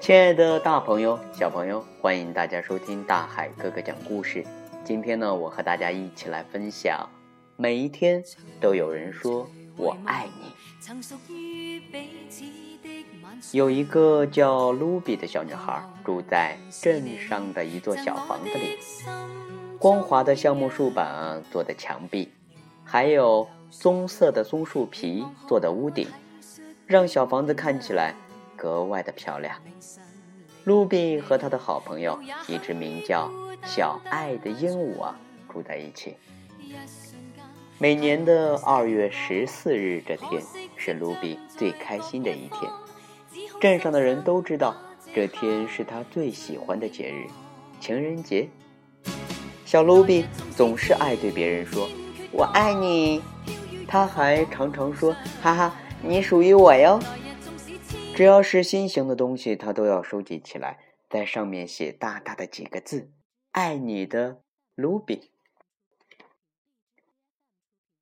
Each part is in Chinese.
亲爱的大朋友、小朋友，欢迎大家收听大海哥哥讲故事。今天呢，我和大家一起来分享：每一天都有人说我爱你。有一个叫卢比的小女孩，住在镇上的一座小房子里，光滑的橡木树板做的墙壁，还有棕色的松树皮做的屋顶，让小房子看起来。格外的漂亮。卢比和他的好朋友，一只名叫小爱的鹦鹉啊，住在一起。每年的二月十四日这天是卢比最开心的一天。镇上的人都知道，这天是他最喜欢的节日——情人节。小卢比总是爱对别人说“我爱你”，他还常常说：“哈哈，你属于我哟。”只要是心形的东西，他都要收集起来，在上面写大大的几个字：“爱你的卢比。”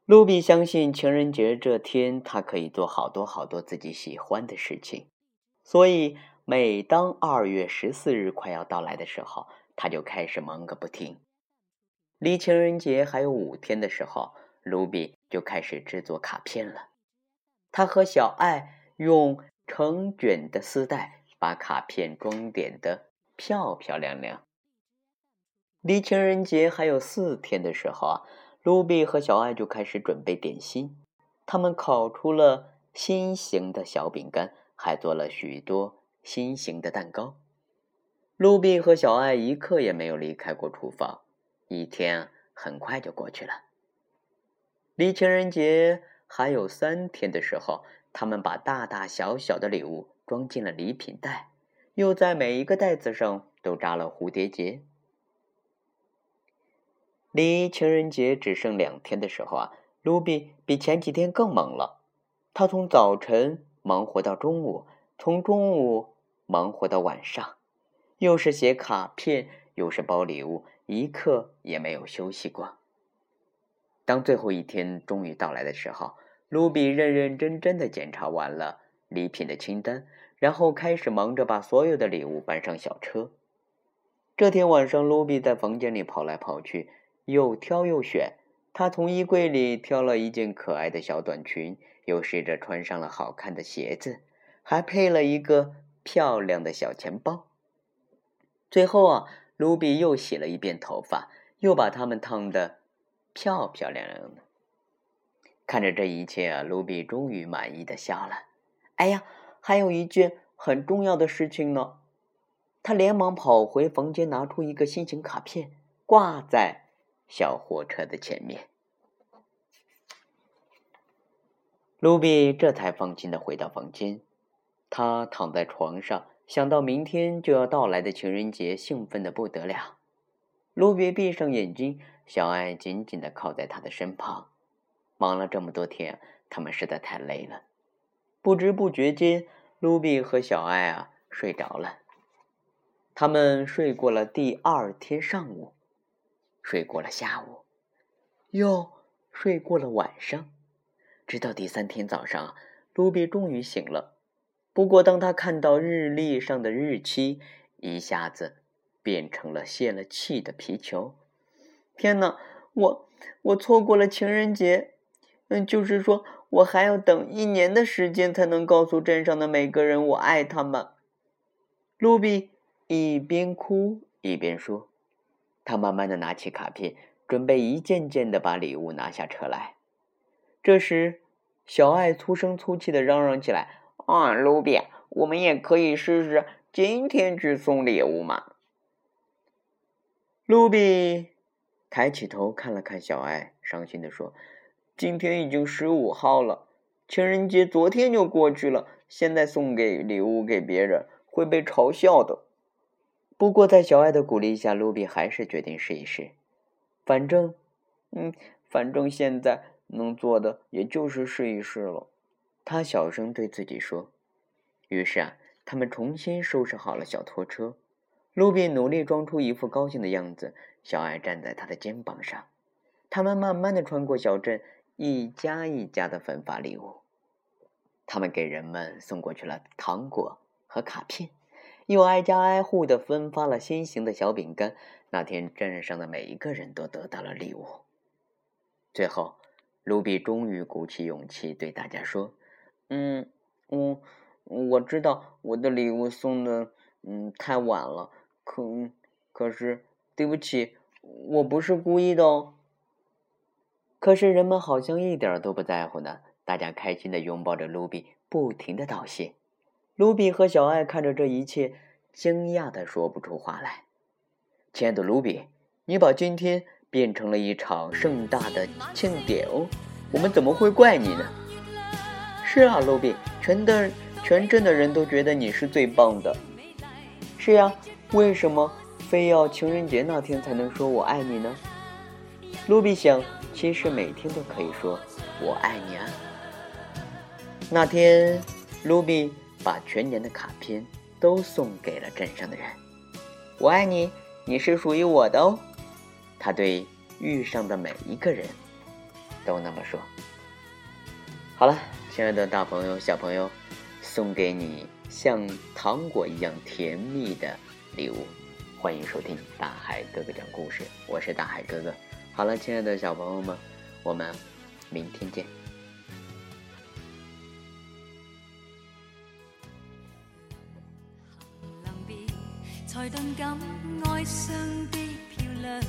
卢比相信情人节这天，他可以做好多好多自己喜欢的事情，所以每当二月十四日快要到来的时候，他就开始忙个不停。离情人节还有五天的时候，卢比就开始制作卡片了。他和小爱用。成卷的丝带把卡片装点的漂漂亮亮。离情人节还有四天的时候啊，卢比和小爱就开始准备点心。他们烤出了心形的小饼干，还做了许多心形的蛋糕。卢比和小爱一刻也没有离开过厨房。一天很快就过去了。离情人节还有三天的时候。他们把大大小小的礼物装进了礼品袋，又在每一个袋子上都扎了蝴蝶结。离情人节只剩两天的时候啊，卢比比前几天更忙了。他从早晨忙活到中午，从中午忙活到晚上，又是写卡片，又是包礼物，一刻也没有休息过。当最后一天终于到来的时候，卢比认认真真的检查完了礼品的清单，然后开始忙着把所有的礼物搬上小车。这天晚上，卢比在房间里跑来跑去，又挑又选。他从衣柜里挑了一件可爱的小短裙，又试着穿上了好看的鞋子，还配了一个漂亮的小钱包。最后啊，卢比又洗了一遍头发，又把它们烫得漂漂亮亮的。看着这一切，卢比终于满意的笑了。哎呀，还有一件很重要的事情呢！他连忙跑回房间，拿出一个心形卡片，挂在小货车的前面。卢比这才放心的回到房间。他躺在床上，想到明天就要到来的情人节，兴奋的不得了。卢比闭上眼睛，小爱紧紧的靠在他的身旁。忙了这么多天，他们实在太累了。不知不觉间，卢比和小爱啊睡着了。他们睡过了第二天上午，睡过了下午，又睡过了晚上，直到第三天早上，卢比终于醒了。不过，当他看到日历上的日期，一下子变成了泄了气的皮球。天哪，我我错过了情人节！嗯，就是说我还要等一年的时间才能告诉镇上的每个人我爱他们。卢比一边哭一边说，他慢慢的拿起卡片，准备一件件的把礼物拿下车来。这时，小爱粗声粗气的嚷嚷起来：“啊，卢比，我们也可以试试今天去送礼物嘛。”卢比抬起头看了看小爱，伤心的说。今天已经十五号了，情人节昨天就过去了。现在送给礼物给别人会被嘲笑的。不过，在小爱的鼓励下，卢比还是决定试一试。反正，嗯，反正现在能做的也就是试一试了。他小声对自己说。于是啊，他们重新收拾好了小拖车。卢比努力装出一副高兴的样子。小爱站在他的肩膀上。他们慢慢的穿过小镇。一家一家的分发礼物，他们给人们送过去了糖果和卡片，又挨家挨户的分发了心形的小饼干。那天，镇上的每一个人都得到了礼物。最后，卢比终于鼓起勇气对大家说：“嗯，我我知道我的礼物送的嗯太晚了，可可是对不起，我不是故意的哦。”可是人们好像一点都不在乎呢，大家开心的拥抱着卢比，不停的道谢。卢比和小爱看着这一切，惊讶的说不出话来。亲爱的卢比，你把今天变成了一场盛大的庆典哦，我们怎么会怪你呢？是啊，卢比，全的全镇的人都觉得你是最棒的。是呀，为什么非要情人节那天才能说我爱你呢？卢比想，其实每天都可以说我爱你啊。那天，卢比把全年的卡片都送给了镇上的人，我爱你。你是属于我的哦，他对遇上的每一个人都那么说。好了，亲爱的大朋友、小朋友，送给你像糖果一样甜蜜的礼物。欢迎收听大海哥哥讲故事，我是大海哥哥。好了，亲爱的小朋友们，我们明天见。才顿感爱上的漂亮。